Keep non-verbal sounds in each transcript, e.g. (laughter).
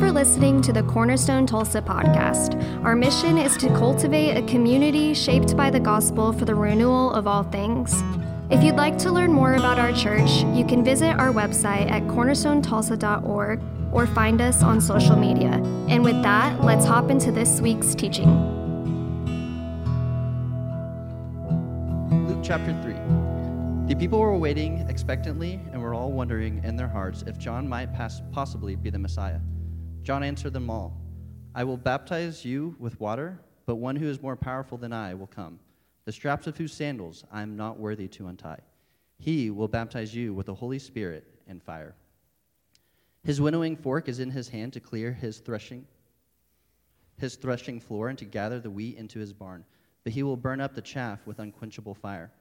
for listening to the Cornerstone Tulsa podcast. Our mission is to cultivate a community shaped by the gospel for the renewal of all things. If you'd like to learn more about our church, you can visit our website at cornerstonetulsa.org or find us on social media. And with that, let's hop into this week's teaching. Luke chapter 3. The people were waiting expectantly and were all wondering in their hearts if John might pass, possibly be the Messiah. John answered them all I will baptize you with water, but one who is more powerful than I will come, the straps of whose sandals I am not worthy to untie. He will baptize you with the Holy Spirit and fire. His winnowing fork is in his hand to clear his threshing his threshing floor and to gather the wheat into his barn, but he will burn up the chaff with unquenchable fire.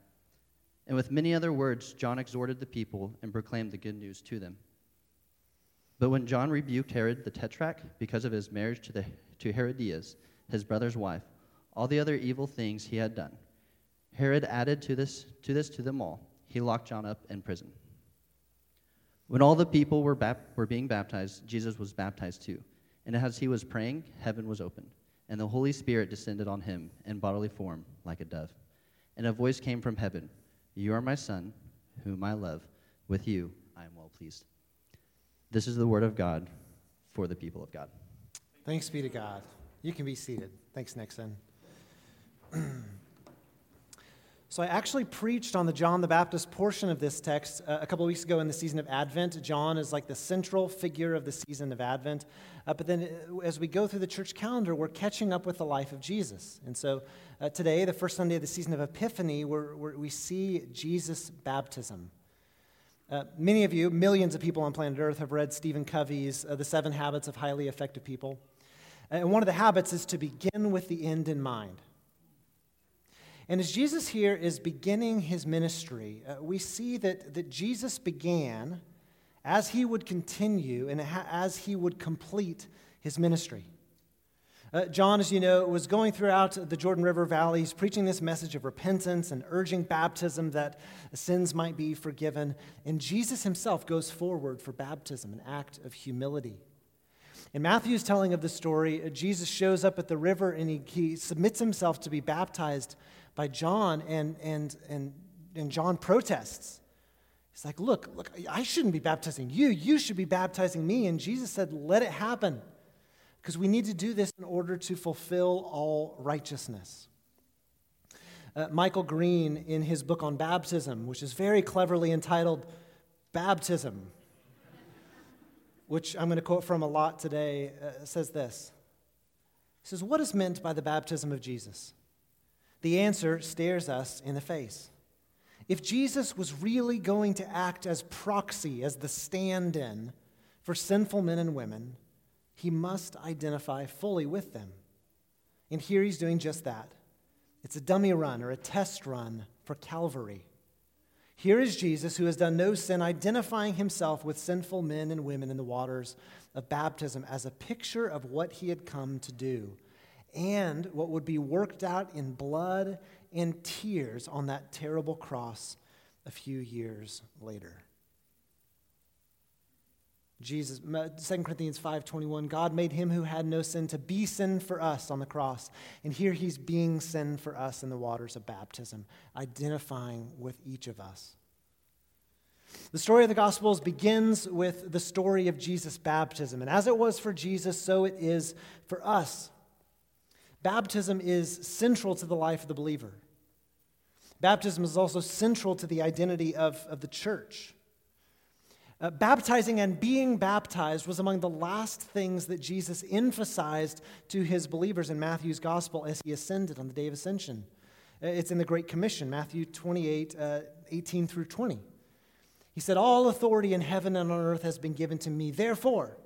And with many other words, John exhorted the people and proclaimed the good news to them. But when John rebuked Herod the Tetrarch because of his marriage to, the, to Herodias, his brother's wife, all the other evil things he had done, Herod added to this to, this to them all. He locked John up in prison. When all the people were, bap- were being baptized, Jesus was baptized too. And as he was praying, heaven was opened, and the Holy Spirit descended on him in bodily form like a dove. And a voice came from heaven You are my Son, whom I love. With you I am well pleased. This is the word of God for the people of God. Thanks be to God. You can be seated. Thanks, Nixon. (clears throat) So, I actually preached on the John the Baptist portion of this text uh, a couple of weeks ago in the season of Advent. John is like the central figure of the season of Advent. Uh, but then, uh, as we go through the church calendar, we're catching up with the life of Jesus. And so, uh, today, the first Sunday of the season of Epiphany, we're, we see Jesus' baptism. Uh, many of you, millions of people on planet Earth, have read Stephen Covey's uh, The Seven Habits of Highly Effective People. And one of the habits is to begin with the end in mind. And as Jesus here is beginning his ministry, uh, we see that, that Jesus began as he would continue and as he would complete his ministry. Uh, John, as you know, was going throughout the Jordan River valleys, preaching this message of repentance and urging baptism that sins might be forgiven. And Jesus himself goes forward for baptism, an act of humility. In Matthew's telling of the story, uh, Jesus shows up at the river and he, he submits himself to be baptized by John, and, and, and, and John protests. He's like, Look, look, I shouldn't be baptizing you. You should be baptizing me. And Jesus said, Let it happen. Because we need to do this in order to fulfill all righteousness. Uh, Michael Green, in his book on baptism, which is very cleverly entitled Baptism, which I'm going to quote from a lot today, uh, says this. He says, What is meant by the baptism of Jesus? The answer stares us in the face. If Jesus was really going to act as proxy, as the stand in for sinful men and women, he must identify fully with them. And here he's doing just that. It's a dummy run or a test run for Calvary. Here is Jesus, who has done no sin, identifying himself with sinful men and women in the waters of baptism as a picture of what he had come to do and what would be worked out in blood and tears on that terrible cross a few years later. Jesus 2 Corinthians 5:21 God made him who had no sin to be sin for us on the cross and here he's being sin for us in the waters of baptism identifying with each of us. The story of the Gospels begins with the story of Jesus' baptism and as it was for Jesus so it is for us. Baptism is central to the life of the believer. Baptism is also central to the identity of, of the church. Uh, baptizing and being baptized was among the last things that Jesus emphasized to his believers in Matthew's gospel as he ascended on the day of ascension. Uh, it's in the Great Commission, Matthew 28 uh, 18 through 20. He said, All authority in heaven and on earth has been given to me. Therefore,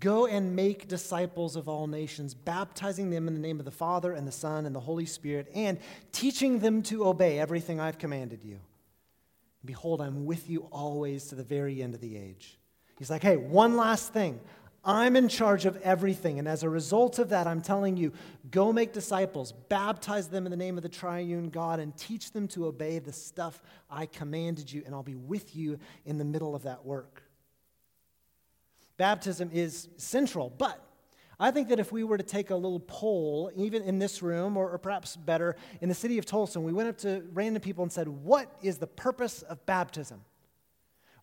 Go and make disciples of all nations, baptizing them in the name of the Father and the Son and the Holy Spirit, and teaching them to obey everything I've commanded you. Behold, I'm with you always to the very end of the age. He's like, hey, one last thing. I'm in charge of everything. And as a result of that, I'm telling you go make disciples, baptize them in the name of the triune God, and teach them to obey the stuff I commanded you, and I'll be with you in the middle of that work. baptism is central. But I think that if we were to take a little poll, even in this room, or, or, perhaps better, in the city of Tulsa, we went up to random people and said, What is the purpose of baptism?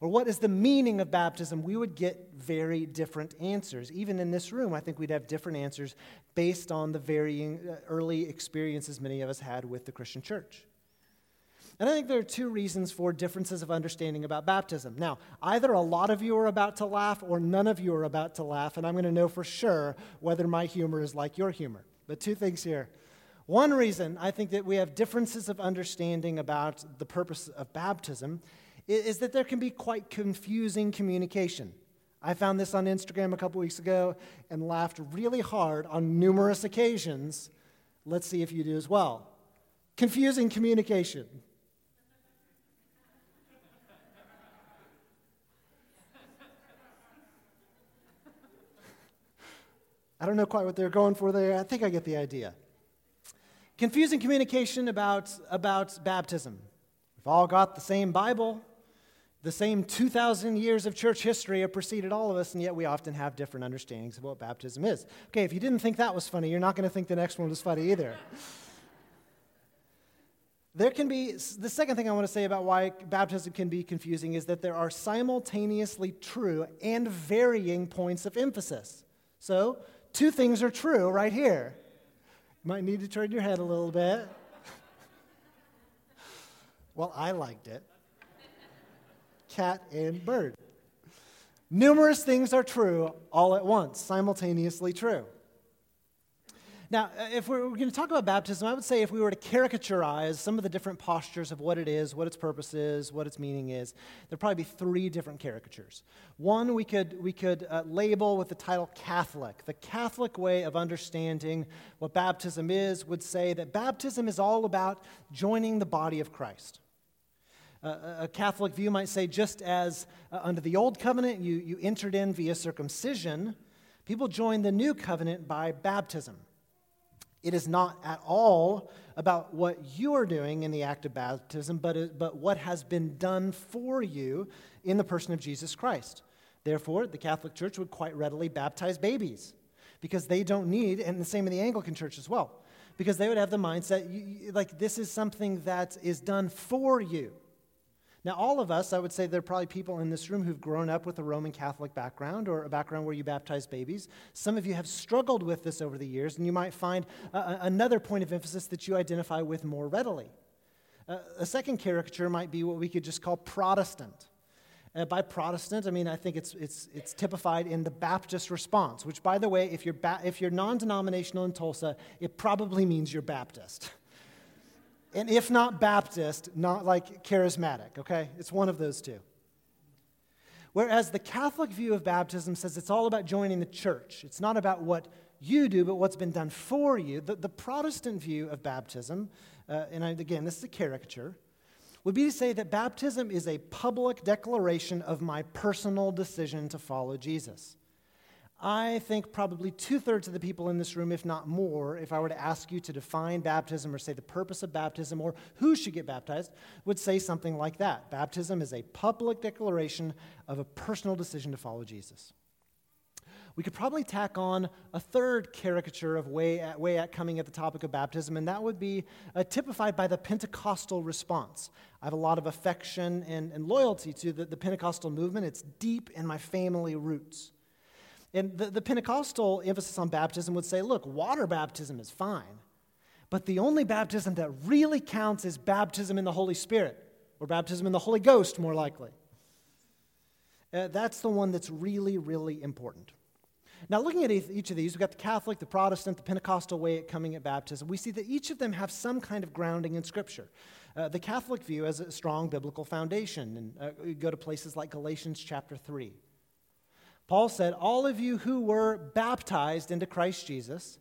Or what is the meaning of baptism? We would get very different answers. Even in this room, I think we'd have different answers based on the varying uh, early experiences many of us had with the Christian church. And I think there are two reasons for differences of understanding about baptism. Now, either a lot of you are about to laugh or none of you are about to laugh, and I'm going to know for sure whether my humor is like your humor. But two things here. One reason I think that we have differences of understanding about the purpose of baptism is that there can be quite confusing communication. I found this on Instagram a couple weeks ago and laughed really hard on numerous occasions. Let's see if you do as well. Confusing communication. I don't know quite what they're going for there. I think I get the idea. Confusing communication about, about baptism. We've all got the same Bible. The same 2,000 years of church history have preceded all of us, and yet we often have different understandings of what baptism is. Okay, if you didn't think that was funny, you're not going to think the next one was funny either. there can be, the second thing I want to say about why baptism can be confusing is that there are simultaneously true and varying points of emphasis. So, two things are true right here. You might need to turn your head a little bit. well, I liked it. Cat and bird. Numerous things are true all at once, simultaneously true. Now, uh, if we're, going to talk about baptism, I would say if we were to caricaturize some of the different postures of what it is, what its purpose is, what its meaning is, there'd probably be three different caricatures. One we could, we could uh, label with the title Catholic. The Catholic way of understanding what baptism is would say that baptism is all about joining the body of Christ. Uh, a Catholic view might say just as uh, under the old covenant you, you entered in via circumcision, people join the new covenant by baptism. It is not at all about what you are doing in the act of baptism, but, but what has been done for you in the person of Jesus Christ. Therefore, the Catholic Church would quite readily baptize babies because they don't need, and the same in the Anglican Church as well, because they would have the mindset like this is something that is done for you. Now, all of us, I would say there are probably people in this room who've grown up with a Roman Catholic background or a background where you baptize babies. Some of you have struggled with this over the years, and you might find another point of emphasis that you identify with more readily. Uh, a second caricature might be what we could just call Protestant. Uh, by Protestant, I mean I think it's, it's, it's typified in the Baptist response, which, by the way, if you're, ba- if you're non denominational in Tulsa, it probably means you're Baptist. (laughs) And if not Baptist, not like charismatic, okay? It's one of those two. Whereas the Catholic view of baptism says it's all about joining the church. It's not about what you do, but what's been done for you. The, the Protestant view of baptism, uh, and I, again, this is a caricature, would be to say that baptism is a public declaration of my personal decision to follow Jesus. I think probably two thirds of the people in this room, if not more, if I were to ask you to define baptism or say the purpose of baptism or who should get baptized, would say something like that. Baptism is a public declaration of a personal decision to follow Jesus. We could probably tack on a third caricature of way at, way at coming at the topic of baptism, and that would be uh, typified by the Pentecostal response. I have a lot of affection and, and loyalty to the, the Pentecostal movement, it's deep in my family roots. And the, the Pentecostal emphasis on baptism would say look, water baptism is fine, but the only baptism that really counts is baptism in the Holy Spirit, or baptism in the Holy Ghost, more likely. Uh, that's the one that's really, really important. Now, looking at each of these, we've got the Catholic, the Protestant, the Pentecostal way at coming at baptism. We see that each of them have some kind of grounding in Scripture. Uh, the Catholic view has a strong biblical foundation, and uh, go to places like Galatians chapter 3. Paul said, All of you who were baptized into Christ Jesus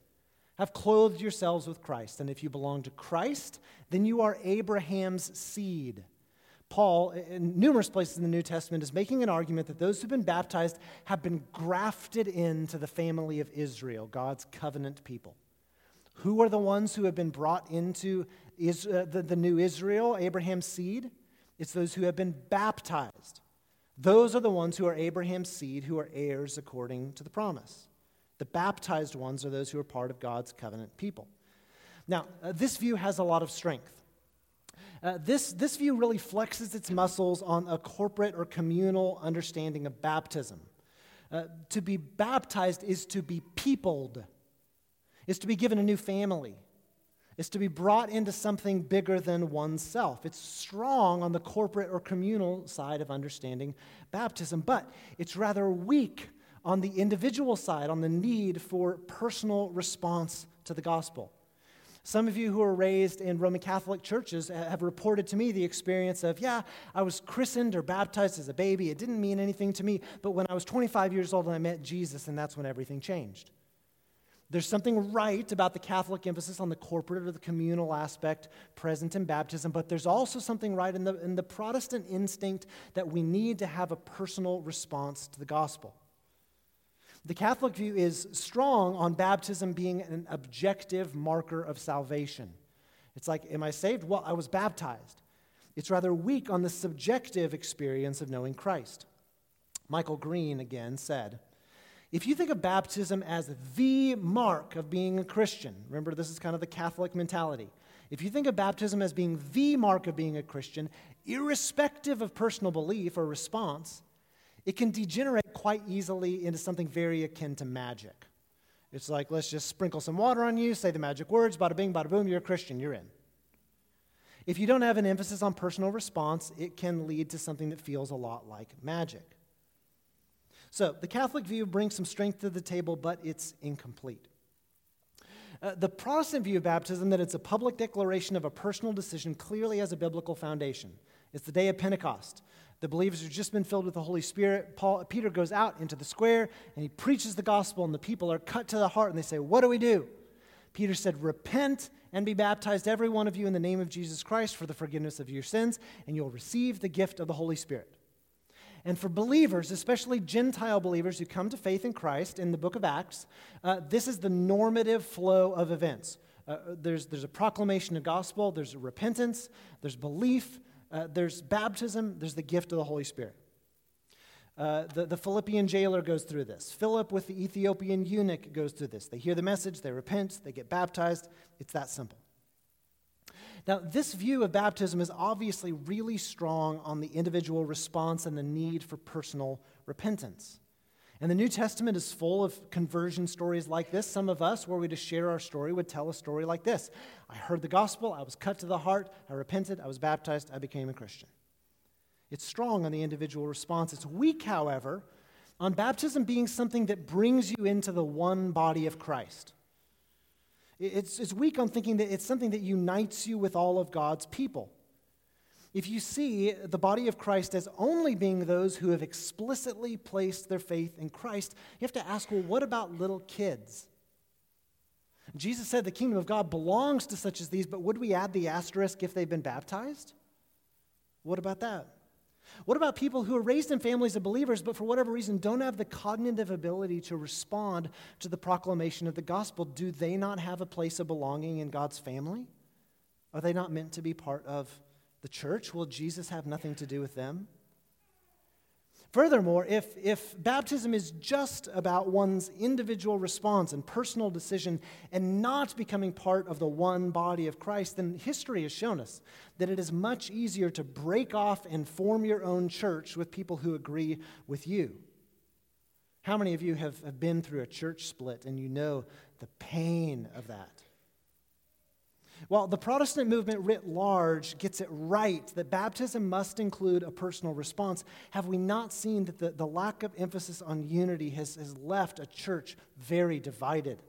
have clothed yourselves with Christ. And if you belong to Christ, then you are Abraham's seed. Paul, in numerous places in the New Testament, is making an argument that those who've been baptized have been grafted into the family of Israel, God's covenant people. Who are the ones who have been brought into uh, the, the new Israel, Abraham's seed? It's those who have been baptized. Those are the ones who are Abraham's seed, who are heirs according to the promise. The baptized ones are those who are part of God's covenant people. Now, uh, this view has a lot of strength. Uh, this, this view really flexes its muscles on a corporate or communal understanding of baptism. Uh, to be baptized is to be peopled, is to be given a new family, is to be brought into something bigger than oneself. It's strong on the corporate or communal side of understanding baptism, but it's rather weak on the individual side, on the need for personal response to the gospel. Some of you who are raised in Roman Catholic churches have reported to me the experience of, yeah, I was christened or baptized as a baby. It didn't mean anything to me, but when I was 25 years old, and I met Jesus, and that's when everything changed. There's something right about the Catholic emphasis on the corporate or the communal aspect present in baptism, but there's also something right in the, in the Protestant instinct that we need to have a personal response to the gospel. The Catholic view is strong on baptism being an objective marker of salvation. It's like, am I saved? Well, I was baptized. It's rather weak on the subjective experience of knowing Christ. Michael Green again said, if you think of baptism as the mark of being a Christian, remember this is kind of the Catholic mentality. If you think of baptism as being the mark of being a Christian, irrespective of personal belief or response, it can degenerate quite easily into something very akin to magic. It's like, let's just sprinkle some water on you, say the magic words, bada bing, bada boom, you're a Christian, you're in. If you don't have an emphasis on personal response, it can lead to something that feels a lot like magic. So, the Catholic view brings some strength to the table, but it's incomplete. Uh, the Protestant view of baptism, that it's a public declaration of a personal decision, clearly has a biblical foundation. It's the day of Pentecost. The believers have just been filled with the Holy Spirit. Paul, Peter goes out into the square and he preaches the gospel, and the people are cut to the heart and they say, What do we do? Peter said, Repent and be baptized, every one of you, in the name of Jesus Christ for the forgiveness of your sins, and you'll receive the gift of the Holy Spirit. And for believers, especially Gentile believers who come to faith in Christ in the book of Acts, uh, this is the normative flow of events. Uh, there's, there's a proclamation of gospel, there's repentance, there's belief, uh, there's baptism, there's the gift of the Holy Spirit. Uh, the, the Philippian jailer goes through this. Philip with the Ethiopian eunuch goes through this. They hear the message, they repent, they get baptized. It's that simple. Now, this view of baptism is obviously really strong on the individual response and the need for personal repentance. And the New Testament is full of conversion stories like this. Some of us, were we to share our story, would tell a story like this I heard the gospel, I was cut to the heart, I repented, I was baptized, I became a Christian. It's strong on the individual response. It's weak, however, on baptism being something that brings you into the one body of Christ. It's, it's weak on thinking that it's something that unites you with all of God's people if you see the body of Christ as only being those who have explicitly placed their faith in Christ, you have to ask, well, what about little kids? Jesus said the kingdom of God belongs to such as these, but would we add the asterisk if they've been baptized? What about that? What about people who are raised in families of believers, but for whatever reason don't have the cognitive ability to respond to the proclamation of the gospel? Do they not have a place of belonging in God's family? Are they not meant to be part of the church? Will Jesus have nothing to do with them? Furthermore, if, if baptism is just about one's individual response and personal decision and not becoming part of the one body of Christ, then history has shown us that it is much easier to break off and form your own church with people who agree with you. How many of you have, have been through a church split and you know the pain of that? While the Protestant movement writ large gets it right that baptism must include a personal response, have we not seen that the, the lack of emphasis on unity has, has left a church very divided?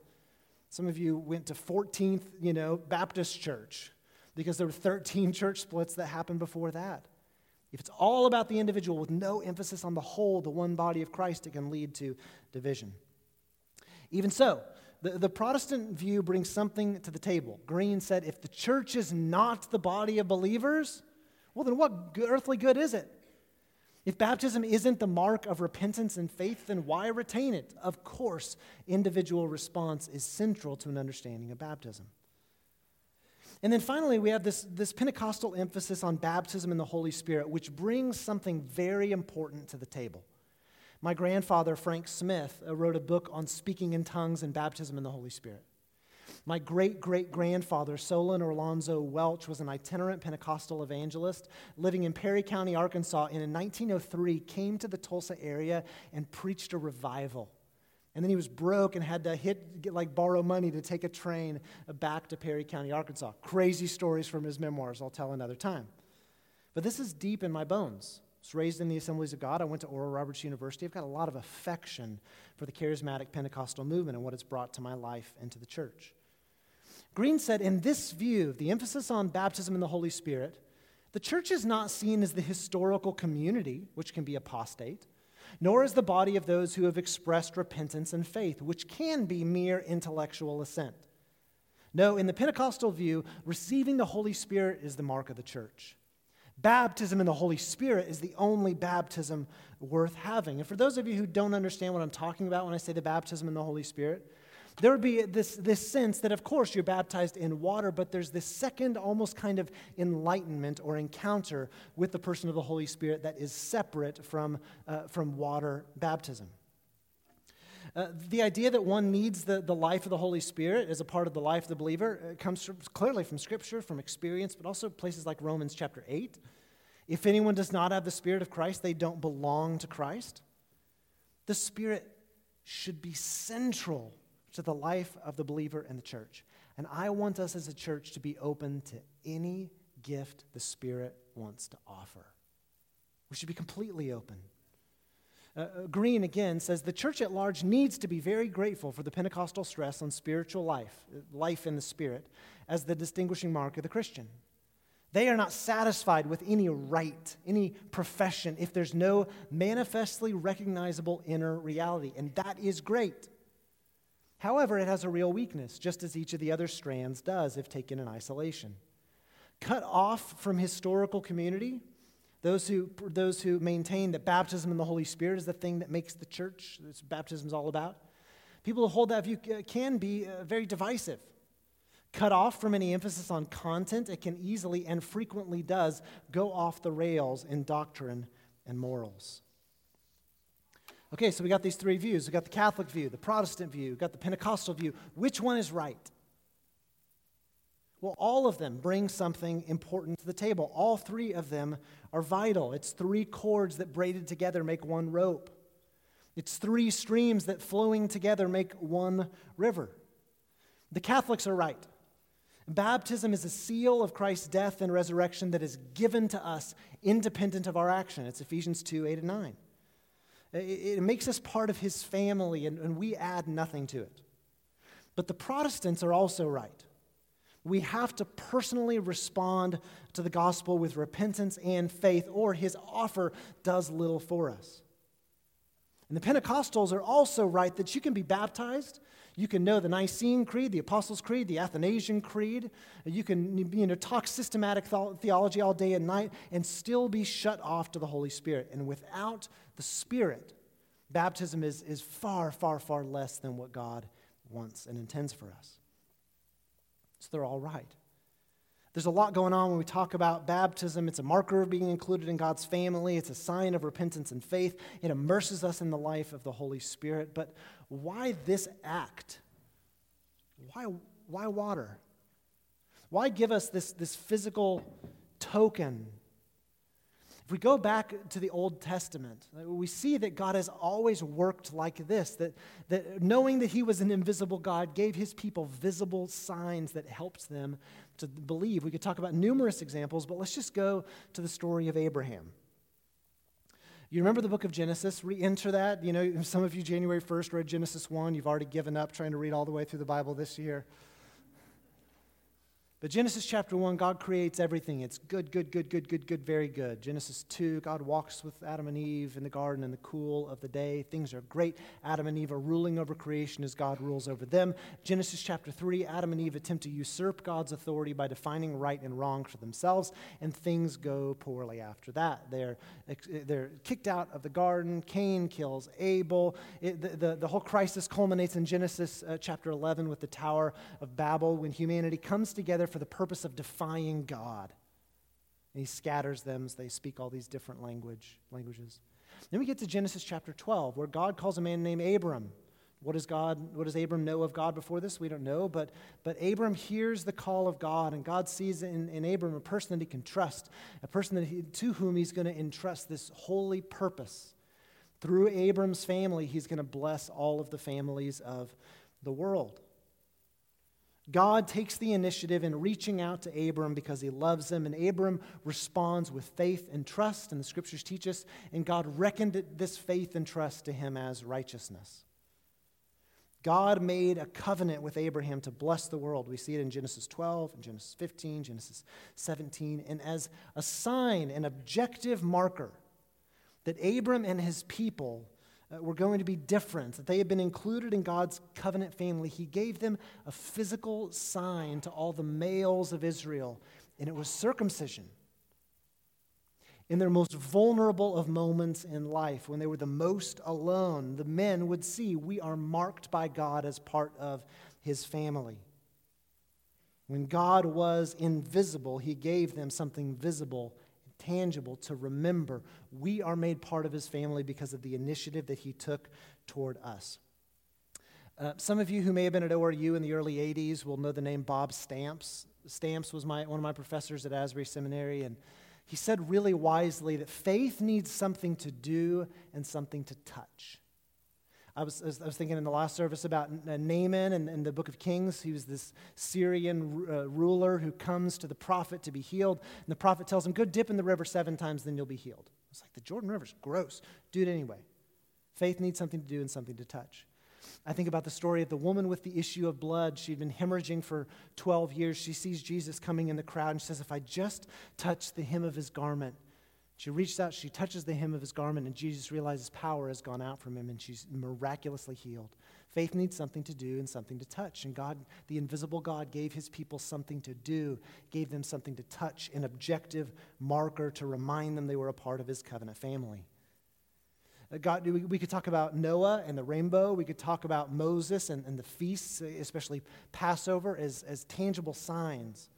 Some of you went to 14th, you know, Baptist church because there were 13 (laughs) church splits that happened before that. If it's all about the individual with no emphasis on the whole, the one body of Christ, it can lead to division. Even so, the, the Protestant view brings something to the table. Green said, if the church is not the body of believers, well, then what earthly good is it? If baptism isn't the mark of repentance and faith, then why retain it? Of course, individual response is central to an understanding of baptism. And then finally, we have this, this Pentecostal emphasis on baptism in the Holy Spirit, which brings something very important to the table. My grandfather, Frank Smith, uh, wrote a book on speaking in tongues and baptism in the Holy Spirit. My great great grandfather, Solon Orlonzo Welch, was an itinerant Pentecostal evangelist living in Perry County, Arkansas, and in 1903 came to the Tulsa area and preached a revival. And then he was broke and had to hit, get, like borrow money to take a train back to Perry County, Arkansas. Crazy stories from his memoirs, I'll tell another time. But this is deep in my bones. Was raised in the Assemblies of God. I went to Oral Roberts University. I've got a lot of affection for the charismatic Pentecostal movement and what it's brought to my life and to the church. Green said, in this view, the emphasis on baptism in the Holy Spirit, the church is not seen as the historical community, which can be apostate, nor as the body of those who have expressed repentance and faith, which can be mere intellectual assent. No, in the Pentecostal view, receiving the Holy Spirit is the mark of the church. Baptism in the Holy Spirit is the only baptism worth having. And for those of you who don't understand what I'm talking about when I say the baptism in the Holy Spirit, there would be this, this sense that, of course, you're baptized in water, but there's this second, almost kind of enlightenment or encounter with the person of the Holy Spirit that is separate from, uh, from water baptism. Uh, the idea that one needs the, the life of the Holy Spirit as a part of the life of the believer uh, comes from, clearly from Scripture, from experience, but also places like Romans chapter 8. If anyone does not have the Spirit of Christ, they don't belong to Christ. The Spirit should be central to the life of the believer in the church. And I want us as a church to be open to any gift the Spirit wants to offer. We should be completely open. Uh, uh, Green again says the church at large needs to be very grateful for the Pentecostal stress on spiritual life, life in the Spirit, as the distinguishing mark of the Christian. They are not satisfied with any right, any profession, if there's no manifestly recognizable inner reality. And that is great. However, it has a real weakness, just as each of the other strands does if taken in isolation. Cut off from historical community, those who, those who maintain that baptism in the Holy Spirit is the thing that makes the church, that's baptism is all about, people who hold that view can be uh, very divisive. Cut off from any emphasis on content, it can easily and frequently does go off the rails in doctrine and morals. Okay, so we got these three views. We got the Catholic view, the Protestant view, we got the Pentecostal view. Which one is right? Well, all of them bring something important to the table. All three of them are vital. It's three cords that braided together make one rope. It's three streams that flowing together make one river. The Catholics are right. Baptism is a seal of Christ's death and resurrection that is given to us independent of our action. It's Ephesians 2 8 and 9. It, makes us part of his family, and, and we add nothing to it. But the Protestants are also right. We have to personally respond to the gospel with repentance and faith, or his offer does little for us. And the Pentecostals are also right that you can be baptized. You can know the Nicene Creed, the Apostles' Creed, the Athanasian Creed. You can you know, talk systematic theology all day and night and still be shut off to the Holy Spirit. And without the Spirit, baptism is, is far, far, far less than what God wants and intends for us. So they're all right. There's a lot going on when we talk about baptism. It's a marker of being included in God's family, it's a sign of repentance and faith. It immerses us in the life of the Holy Spirit. But why this act? Why, why water? Why give us this, this physical token if we go back to the Old Testament, we see that God has always worked like this that, that knowing that He was an invisible God gave His people visible signs that helped them to believe. We could talk about numerous examples, but let's just go to the story of Abraham. You remember the book of Genesis? Re enter that. You know, some of you January 1st read Genesis 1. You've already given up trying to read all the way through the Bible this year. But Genesis chapter 1, God creates everything. It's good, good, good, good, good, good, very good. Genesis 2, God walks with Adam and Eve in the garden in the cool of the day. Things are great. Adam and Eve are ruling over creation as God rules over them. Genesis chapter 3, Adam and Eve attempt to usurp God's authority by defining right and wrong for themselves, and things go poorly after that. They're, they're kicked out of the garden. Cain kills Abel. It, the, the, the, whole crisis culminates in Genesis uh, chapter 11 with the Tower of Babel when humanity comes together for the purpose of defying God. And he scatters them as they speak all these different language, languages. Then we get to Genesis chapter 12, where God calls a man named Abram. What does God, what does Abram know of God before this? We don't know, but, but Abram hears the call of God, and God sees in, in Abram a person that he can trust, a person that he, to whom he's going to entrust this holy purpose. Through Abram's family, he's going to bless all of the families of the world. God takes the initiative in reaching out to Abram because he loves him, and Abram responds with faith and trust, and the scriptures teach us, and God reckoned this faith and trust to him as righteousness. God made a covenant with Abraham to bless the world. We see it in Genesis 12, in Genesis 15, Genesis 17, and as a sign, an objective marker that Abram and his people uh, were going to be different, that they had been included in God's covenant family, he gave them a physical sign to all the males of Israel, and it was circumcision. In their most vulnerable of moments in life, when they were the most alone, the men would see we are marked by God as part of his family. When God was invisible, he gave them something visible tangible to remember we are made part of his family because of the initiative that he took toward us. Uh, some of you who may have been at ORU in the early 80s will know the name Bob Stamps. Stamps was my, one of my professors at Asbury Seminary, and he said really wisely that faith needs something to do and something to touch. I was, I was thinking in the last service about uh, Naaman in, in the book of Kings. He was this Syrian uh, ruler who comes to the prophet to be healed. And the prophet tells him, Go dip in the river seven times, then you'll be healed. It's like the Jordan River's gross. Do it anyway. Faith needs something to do and something to touch. I think about the story of the woman with the issue of blood. She'd been hemorrhaging for 12 years. She sees Jesus coming in the crowd and she says, If I just touch the hem of his garment, she reaches out, she touches the hem of his garment, and Jesus realizes power has gone out from him, and she's miraculously healed. Faith needs something to do and something to touch. And God, the invisible God, gave his people something to do, gave them something to touch, an objective marker to remind them they were a part of his covenant family. Uh, God, we could talk about Noah and the rainbow. We could talk about Moses and, and the feasts, especially Passover, as, as tangible signs.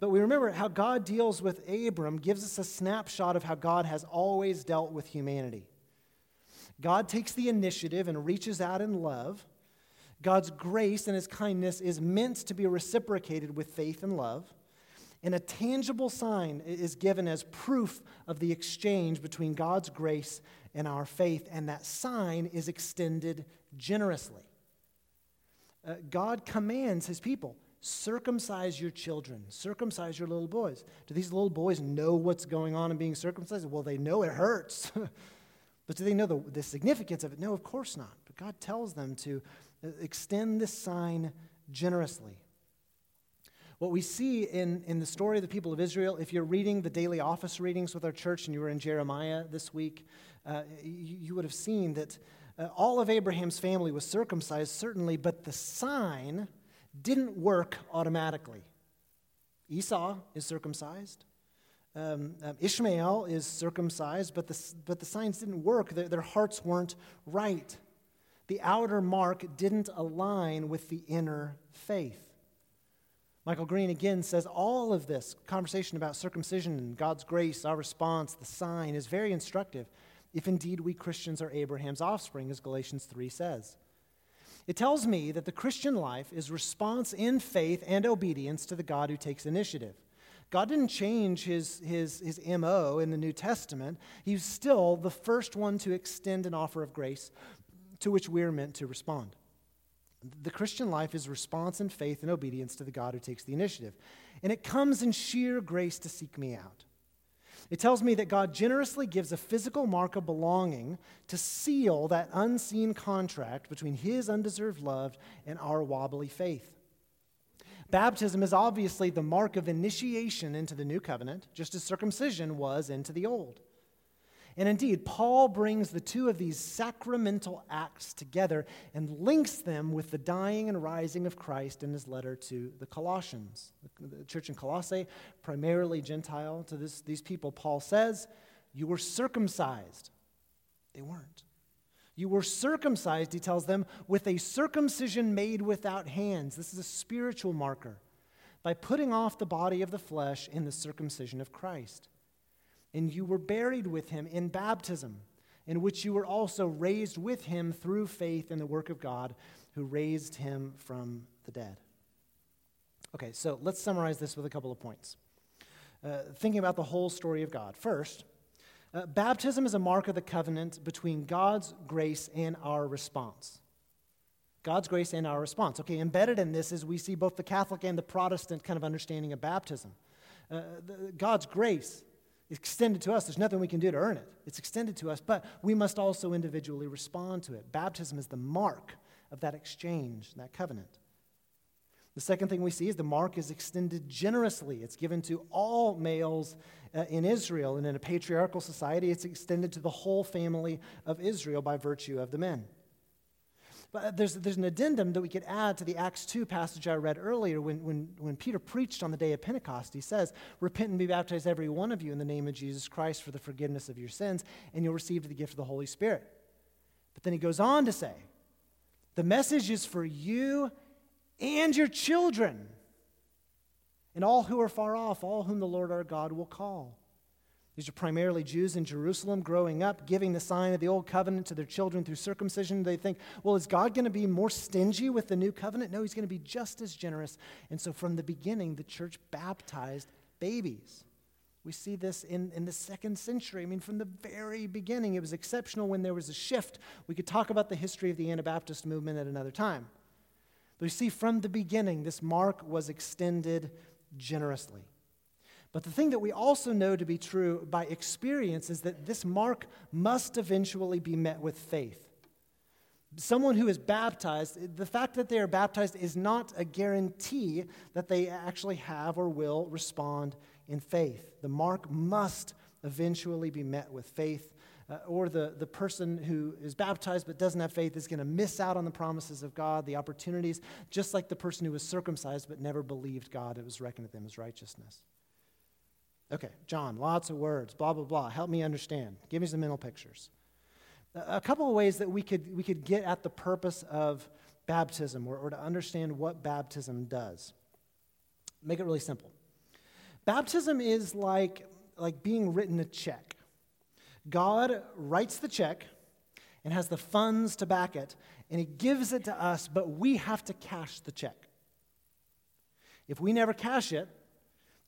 But we remember how God deals with Abram gives us a snapshot of how God has always dealt with humanity. God takes the initiative and reaches out in love. God's grace and his kindness is meant to be reciprocated with faith and love. And a tangible sign is given as proof of the exchange between God's grace and our faith, and that sign is extended generously. Uh, God commands his people circumcise your children, circumcise your little boys. Do these little boys know what's going on in being circumcised? Well, they know it hurts. (laughs) but do they know the, the significance of it? No, of course not. But God tells them to uh, extend this sign generously. What we see in, in the story of the people of Israel, if you're reading the daily office readings with our church and you were in Jeremiah this week, uh, you, you, would have seen that uh, all of Abraham's family was circumcised, certainly, but the sign didn't work automatically. Esau is circumcised. Um, um, Ishmael is circumcised, but the, but the signs didn't work. Their, their hearts weren't right. The outer mark didn't align with the inner faith. Michael Green again says all of this conversation about circumcision and God's grace, our response, the sign, is very instructive if indeed we Christians are Abraham's offspring, as Galatians 3 says. It tells me that the Christian life is response in faith and obedience to the God who takes initiative. God didn't change his, his, his MO in the New Testament. He's still the first one to extend an offer of grace to which we're meant to respond. The Christian life is response in faith and obedience to the God who takes the initiative. And it comes in sheer grace to seek me out. It tells me that God generously gives a physical mark of belonging to seal that unseen contract between His undeserved love and our wobbly faith. Baptism is obviously the mark of initiation into the new covenant, just as circumcision was into the old. And indeed, Paul brings the two of these sacramental acts together and links them with the dying and rising of Christ in his letter to the Colossians. The church in Colossae, primarily Gentile to this, these people, Paul says, You were circumcised. They weren't. You were circumcised, he tells them, with a circumcision made without hands. This is a spiritual marker by putting off the body of the flesh in the circumcision of Christ. And you were buried with him in baptism, in which you were also raised with him through faith in the work of God who raised him from the dead. Okay, so let's summarize this with a couple of points. Uh, thinking about the whole story of God. First, uh, baptism is a mark of the covenant between God's grace and our response. God's grace and our response. Okay, embedded in this is we see both the Catholic and the Protestant kind of understanding of baptism. Uh, the, God's grace extended to us. There's nothing we can do to earn it. It's extended to us, but we must also individually respond to it. Baptism is the mark of that exchange, that covenant. The second thing we see is the mark is extended generously. It's given to all males uh, in Israel, and in a patriarchal society, it's extended to the whole family of Israel by virtue of the men. But uh, there's, there's an addendum that we could add to the Acts 2 passage I read earlier when, when, when Peter preached on the day of Pentecost. He says, Repent and be baptized, every one of you, in the name of Jesus Christ for the forgiveness of your sins, and you'll receive the gift of the Holy Spirit. But then he goes on to say, The message is for you and your children, and all who are far off, all whom the Lord our God will call. These are primarily Jews in Jerusalem growing up, giving the sign of the old covenant to their children through circumcision. They think, well, is God going to be more stingy with the new covenant? No, he's going to be just as generous. And so from the beginning, the church baptized babies. We see this in, in the second century. I mean, from the very beginning, it was exceptional when there was a shift. We could talk about the history of the Anabaptist movement at another time. But you see, from the beginning, this mark was extended generously. But the thing that we also know to be true by experience is that this mark must eventually be met with faith. Someone who is baptized, the fact that they are baptized is not a guarantee that they actually have or will respond in faith. The mark must eventually be met with faith, uh, or the, the person who is baptized but doesn't have faith is going to miss out on the promises of God, the opportunities, just like the person who was circumcised but never believed God. It was reckoned to them as righteousness. Okay, John, lots of words, blah, blah, blah. Help me understand. Give me some mental pictures. A couple of ways that we could, we could get at the purpose of baptism or, or to understand what baptism does. Make it really simple. Baptism is like, like being written a check. God writes the check and has the funds to back it, and He gives it to us, but we have to cash the check. If we never cash it,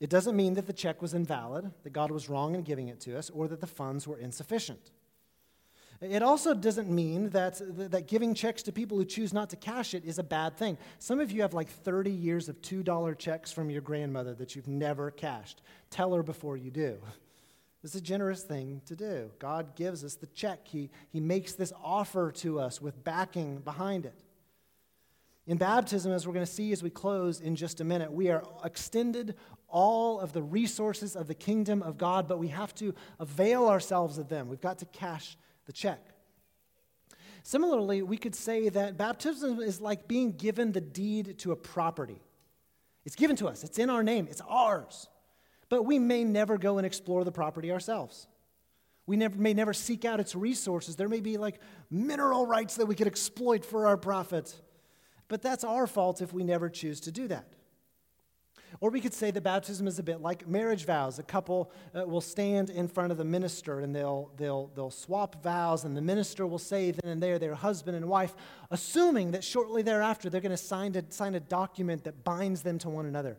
it doesn't mean that the check was invalid, that God was wrong in giving it to us, or that the funds were insufficient. It also doesn't mean that, that giving checks to people who choose not to cash it is a bad thing. Some of you have like 30 years of $2 checks from your grandmother that you've never cashed. Tell her before you do. (laughs) It's a generous thing to do. God gives us the check, He, he makes this offer to us with backing behind it. In baptism, as we're going to see as we close in just a minute, we are extended all of the resources of the kingdom of God, but we have to avail ourselves of them. We've got to cash the check. Similarly, we could say that baptism is like being given the deed to a property. It's given to us, it's in our name, it's ours. But we may never go and explore the property ourselves. We never, may never seek out its resources. There may be like mineral rights that we could exploit for our profit. But that's our fault if we never choose to do that. Or we could say that baptism is a bit like marriage vows. A couple uh, will stand in front of the minister and they'll, they'll, they'll swap vows, and the minister will say then and there they're their husband and wife, assuming that shortly thereafter they're going to sign a, sign a document that binds them to one another.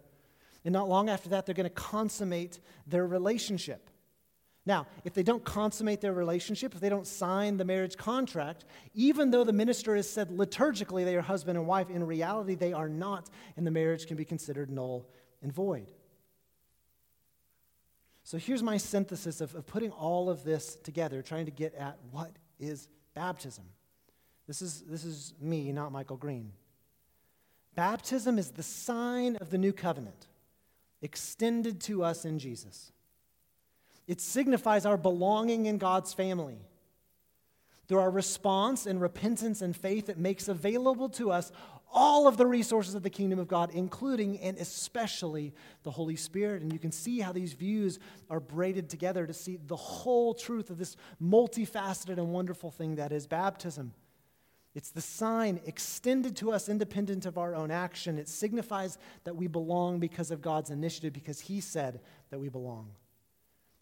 And not long after that, they're going to consummate their relationship. Now, if they don't consummate their relationship, if they don't sign the marriage contract, even though the minister has said liturgically they are husband and wife, in reality they are not, and the marriage can be considered null and void. So here's my synthesis of, of putting all of this together, trying to get at what is baptism. This is, this is me, not Michael Green. Baptism is the sign of the new covenant extended to us in Jesus. It signifies our belonging in God's family. Through our response and repentance and faith, it makes available to us all of the resources of the kingdom of God, including and especially the Holy Spirit. And you can see how these views are braided together to see the whole truth of this multifaceted and wonderful thing that is baptism. It's the sign extended to us independent of our own action. It signifies that we belong because of God's initiative, because He said that we belong.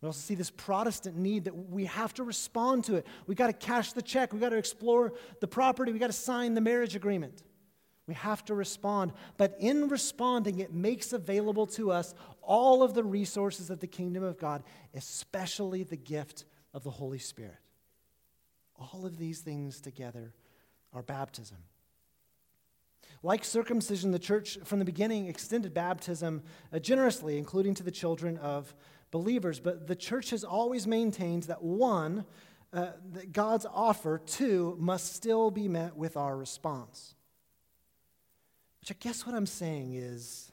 We also see this Protestant need that we have to respond to it. We got to cash the check. We got to explore the property. We got to sign the marriage agreement. We have to respond. But in responding, it makes available to us all of the resources of the kingdom of God, especially the gift of the Holy Spirit. All of these things together are baptism. Like circumcision, the church from the beginning extended baptism uh, generously, including to the children of believers. But the church has always maintained that one, uh, that God's offer, two, must still be met with our response. Which I guess what I'm saying is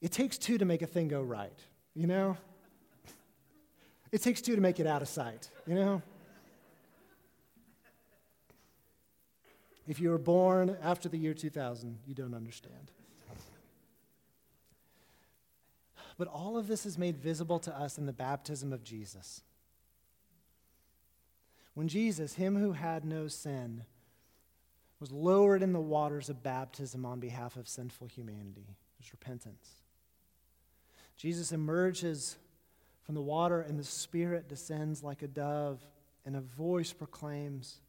it takes two to make a thing go right, you know? It takes two to make it out of sight, you know? If you were born after the year 2000, you don't understand. But all of this is made visible to us in the baptism of Jesus. When Jesus, him who had no sin, was lowered in the waters of baptism on behalf of sinful humanity, there's repentance. Jesus emerges from the water, and the Spirit descends like a dove, and a voice proclaims,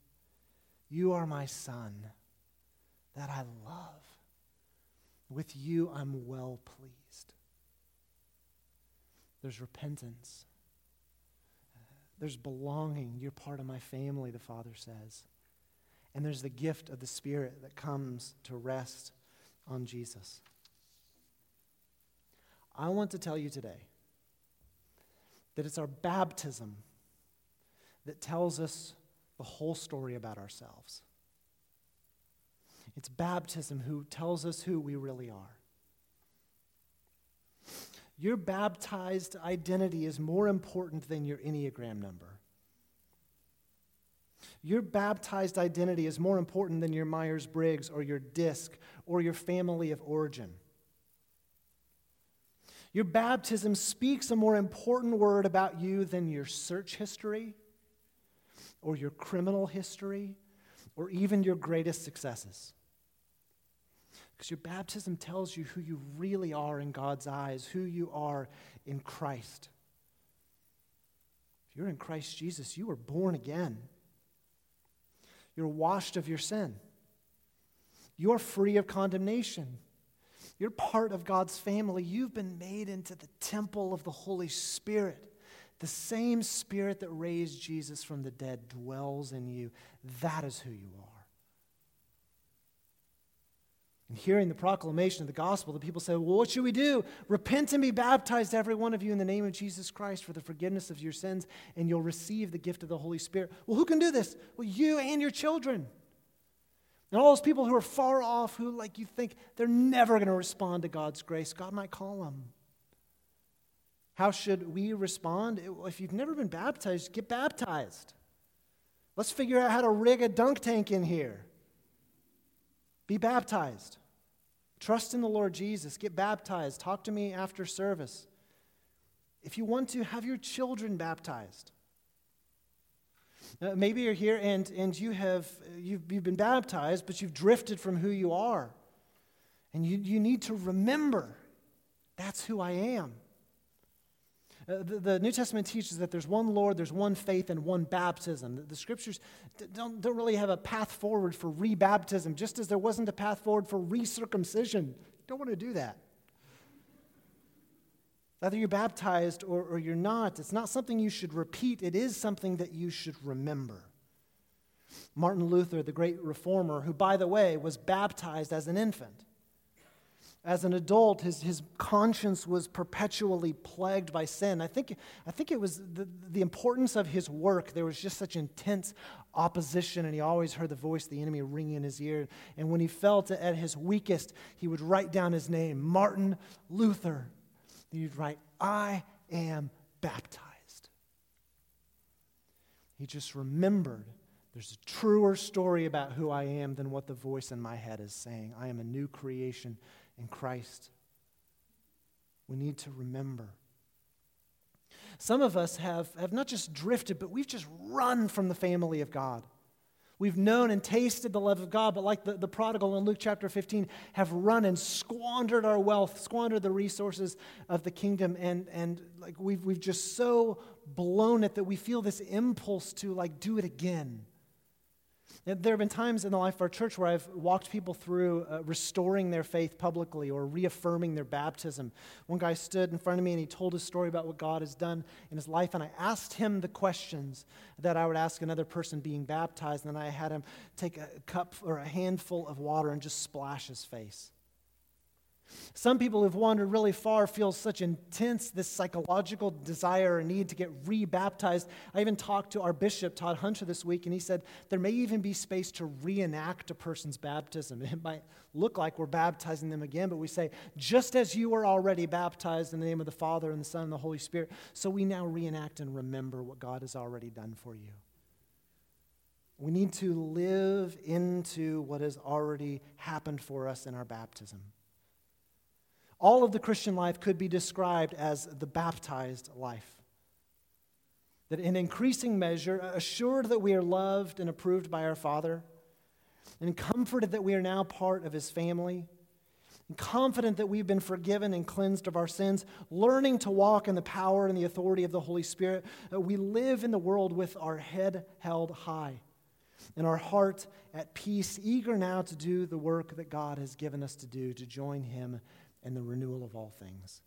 you are my son that I love. With you I'm well pleased. There's repentance. There's belonging. You're part of my family, the Father says. And there's the gift of the Spirit that comes to rest on Jesus. I want to tell you today that it's our baptism that tells us the whole story about ourselves. It's baptism who tells us who we really are. Your baptized identity is more important than your Enneagram number. Your baptized identity is more important than your Myers Briggs or your DISC or your family of origin. Your baptism speaks a more important word about you than your search history or your criminal history or even your greatest successes. Because your baptism tells you who you really are in God's eyes, who you are in Christ. If you're in Christ Jesus, you are born again. You're washed of your sin. You're free of condemnation. You're part of God's family. You've been made into the temple of the Holy Spirit. The same Spirit that raised Jesus from the dead dwells in you. That is who you are. And hearing the proclamation of the gospel, the people said, Well, what should we do? Repent and be baptized, every one of you, in the name of Jesus Christ for the forgiveness of your sins, and you'll receive the gift of the Holy Spirit. Well, who can do this? Well, you and your children. And all those people who are far off, who, like, you think they're never going to respond to God's grace, God might call them. How should we respond? If you've never been baptized, get baptized. Let's figure out how to rig a dunk tank in here. Be baptized. Trust in the Lord Jesus. Get baptized. Talk to me after service. If you want to, have your children baptized. Uh, maybe you're here and, and you have, you've, you've been baptized, but you've drifted from who you are. And you, you need to remember that's who I am. Uh, the, the, New Testament teaches that there's one Lord, there's one faith, and one baptism. The, the scriptures don't, don't really have a path forward for rebaptism, just as there wasn't a path forward for recircumcision. Don't want to do that. Either you're baptized or, or you're not. It's not something you should repeat, it is something that you should remember. Martin Luther, the great reformer, who, by the way, was baptized as an infant. As an adult, his, his conscience was perpetually plagued by sin. I think, I think it was the, the importance of his work. There was just such intense opposition, and he always heard the voice of the enemy ringing in his ear. And when he felt at his weakest, he would write down his name, Martin Luther. He'd write, I am baptized. He just remembered there's a truer story about who I am than what the voice in my head is saying. I am a new creation in Christ. We need to remember. Some of us have, have not just drifted, but we've just run from the family of God. We've known and tasted the love of God, but like the, the prodigal in Luke chapter 15, have run and squandered our wealth, squandered the resources of the kingdom, and, and like we've, we've just so blown it that we feel this impulse to like do it again. There have been times in the life of our church where I've walked people through uh, restoring their faith publicly or reaffirming their baptism. One guy stood in front of me and he told his story about what God has done in his life, and I asked him the questions that I would ask another person being baptized, and then I had him take a cup or a handful of water and just splash his face. Some people who've wandered really far feel such intense this psychological desire or need to get rebaptized. I even talked to our bishop, Todd Hunter, this week, and he said there may even be space to reenact a person's baptism. (laughs) It might look like we're baptizing them again, but we say, just as you were already baptized in the name of the Father and the Son and the Holy Spirit, so we now reenact and remember what God has already done for you. We need to live into what has already happened for us in our baptism. All of the Christian life could be described as the baptized life. That in increasing measure, assured that we are loved and approved by our Father, and comforted that we are now part of His family, and confident that we've been forgiven and cleansed of our sins, learning to walk in the power and the authority of the Holy Spirit, we live in the world with our head held high and our heart at peace, eager now to do the work that God has given us to do, to join Him and the renewal of all things.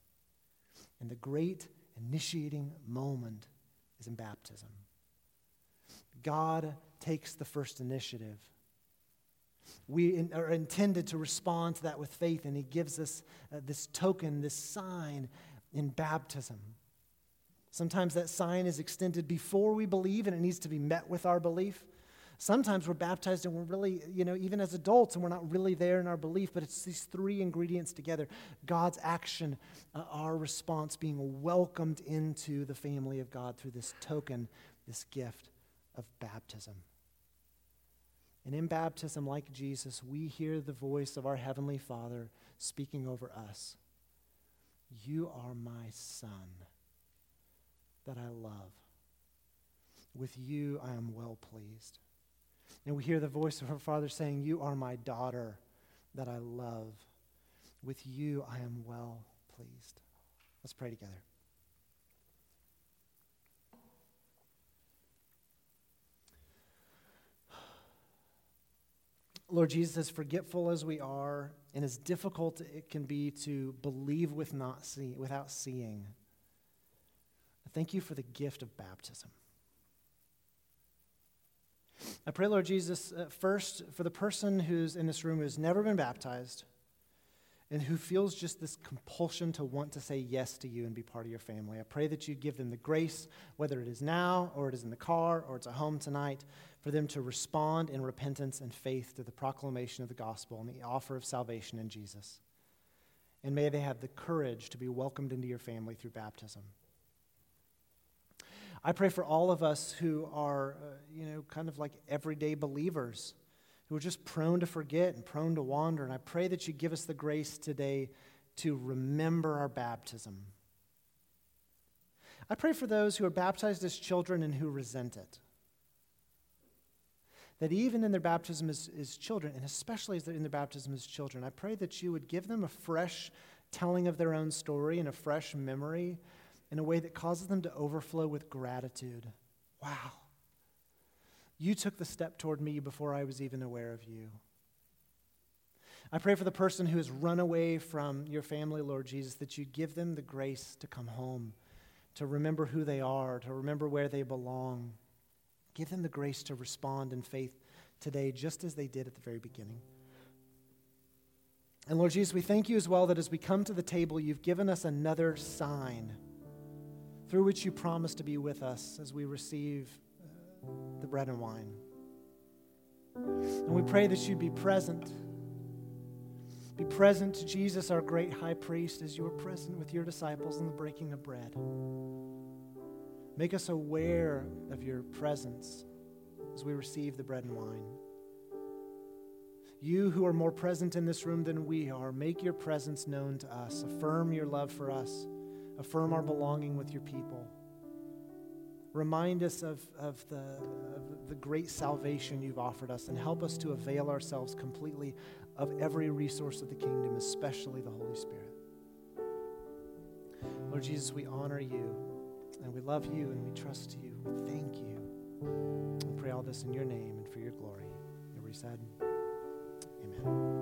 And the great initiating moment is in baptism. God takes the first initiative. We in, are intended to respond to that with faith, and He gives us uh, this token, this sign in baptism. Sometimes that sign is extended before we believe, and it needs to be met with our belief. Sometimes we're baptized and we're really, you know, even as adults, and we're not really there in our belief, but it's these three ingredients together God's action, uh, our response, being welcomed into the family of God through this token, this gift of baptism. And in baptism, like Jesus, we hear the voice of our Heavenly Father speaking over us You are my Son that I love. With you I am well pleased. And we hear the voice of our Father saying, You are my daughter that I love. With you I am well pleased. Let's pray together. Lord Jesus, as forgetful as we are, and as difficult it can be to believe with not see, without seeing, thank you for the gift of baptism. I pray, Lord Jesus, uh, first for the person who's in this room who's never been baptized and who feels just this compulsion to want to say yes to you and be part of your family. I pray that you give them the grace, whether it is now or it is in the car or it's at home tonight, for them to respond in repentance and faith to the proclamation of the gospel and the offer of salvation in Jesus. And may they have the courage to be welcomed into your family through baptism. I pray for all of us who are, uh, you know, kind of like everyday believers who are just prone to forget and prone to wander. And I pray that you give us the grace today to remember our baptism. I pray for those who are baptized as children and who resent it. That even in their baptism as, as children, and especially as in their baptism as children, I pray that you would give them a fresh telling of their own story and a fresh memory in a way that causes them to overflow with gratitude. Wow. You took the step toward me before I was even aware of you. I pray for the person who has run away from your family, Lord Jesus, that you give them the grace to come home, to remember who they are, to remember where they belong. Give them the grace to respond in faith today, just as they did at the very beginning. And Lord Jesus, we thank you as well that as we come to the table, you've given us another sign through which you promise to be with us as we receive uh, the bread and wine. And we pray that you'd be present. Be present to Jesus, our great high priest, as you were present with your disciples in the breaking of bread. Make us aware of your presence as we receive the bread and wine. You who are more present in this room than we are, make your presence known to us. Affirm your love for us affirm our belonging with your people. Remind us of, of, the, of the great salvation you've offered us and help us to avail ourselves completely of every resource of the kingdom, especially the Holy Spirit. Lord Jesus, we honor you and we love you and we trust you. We thank you. We pray all this in your name and for your glory. Everybody said, Amen.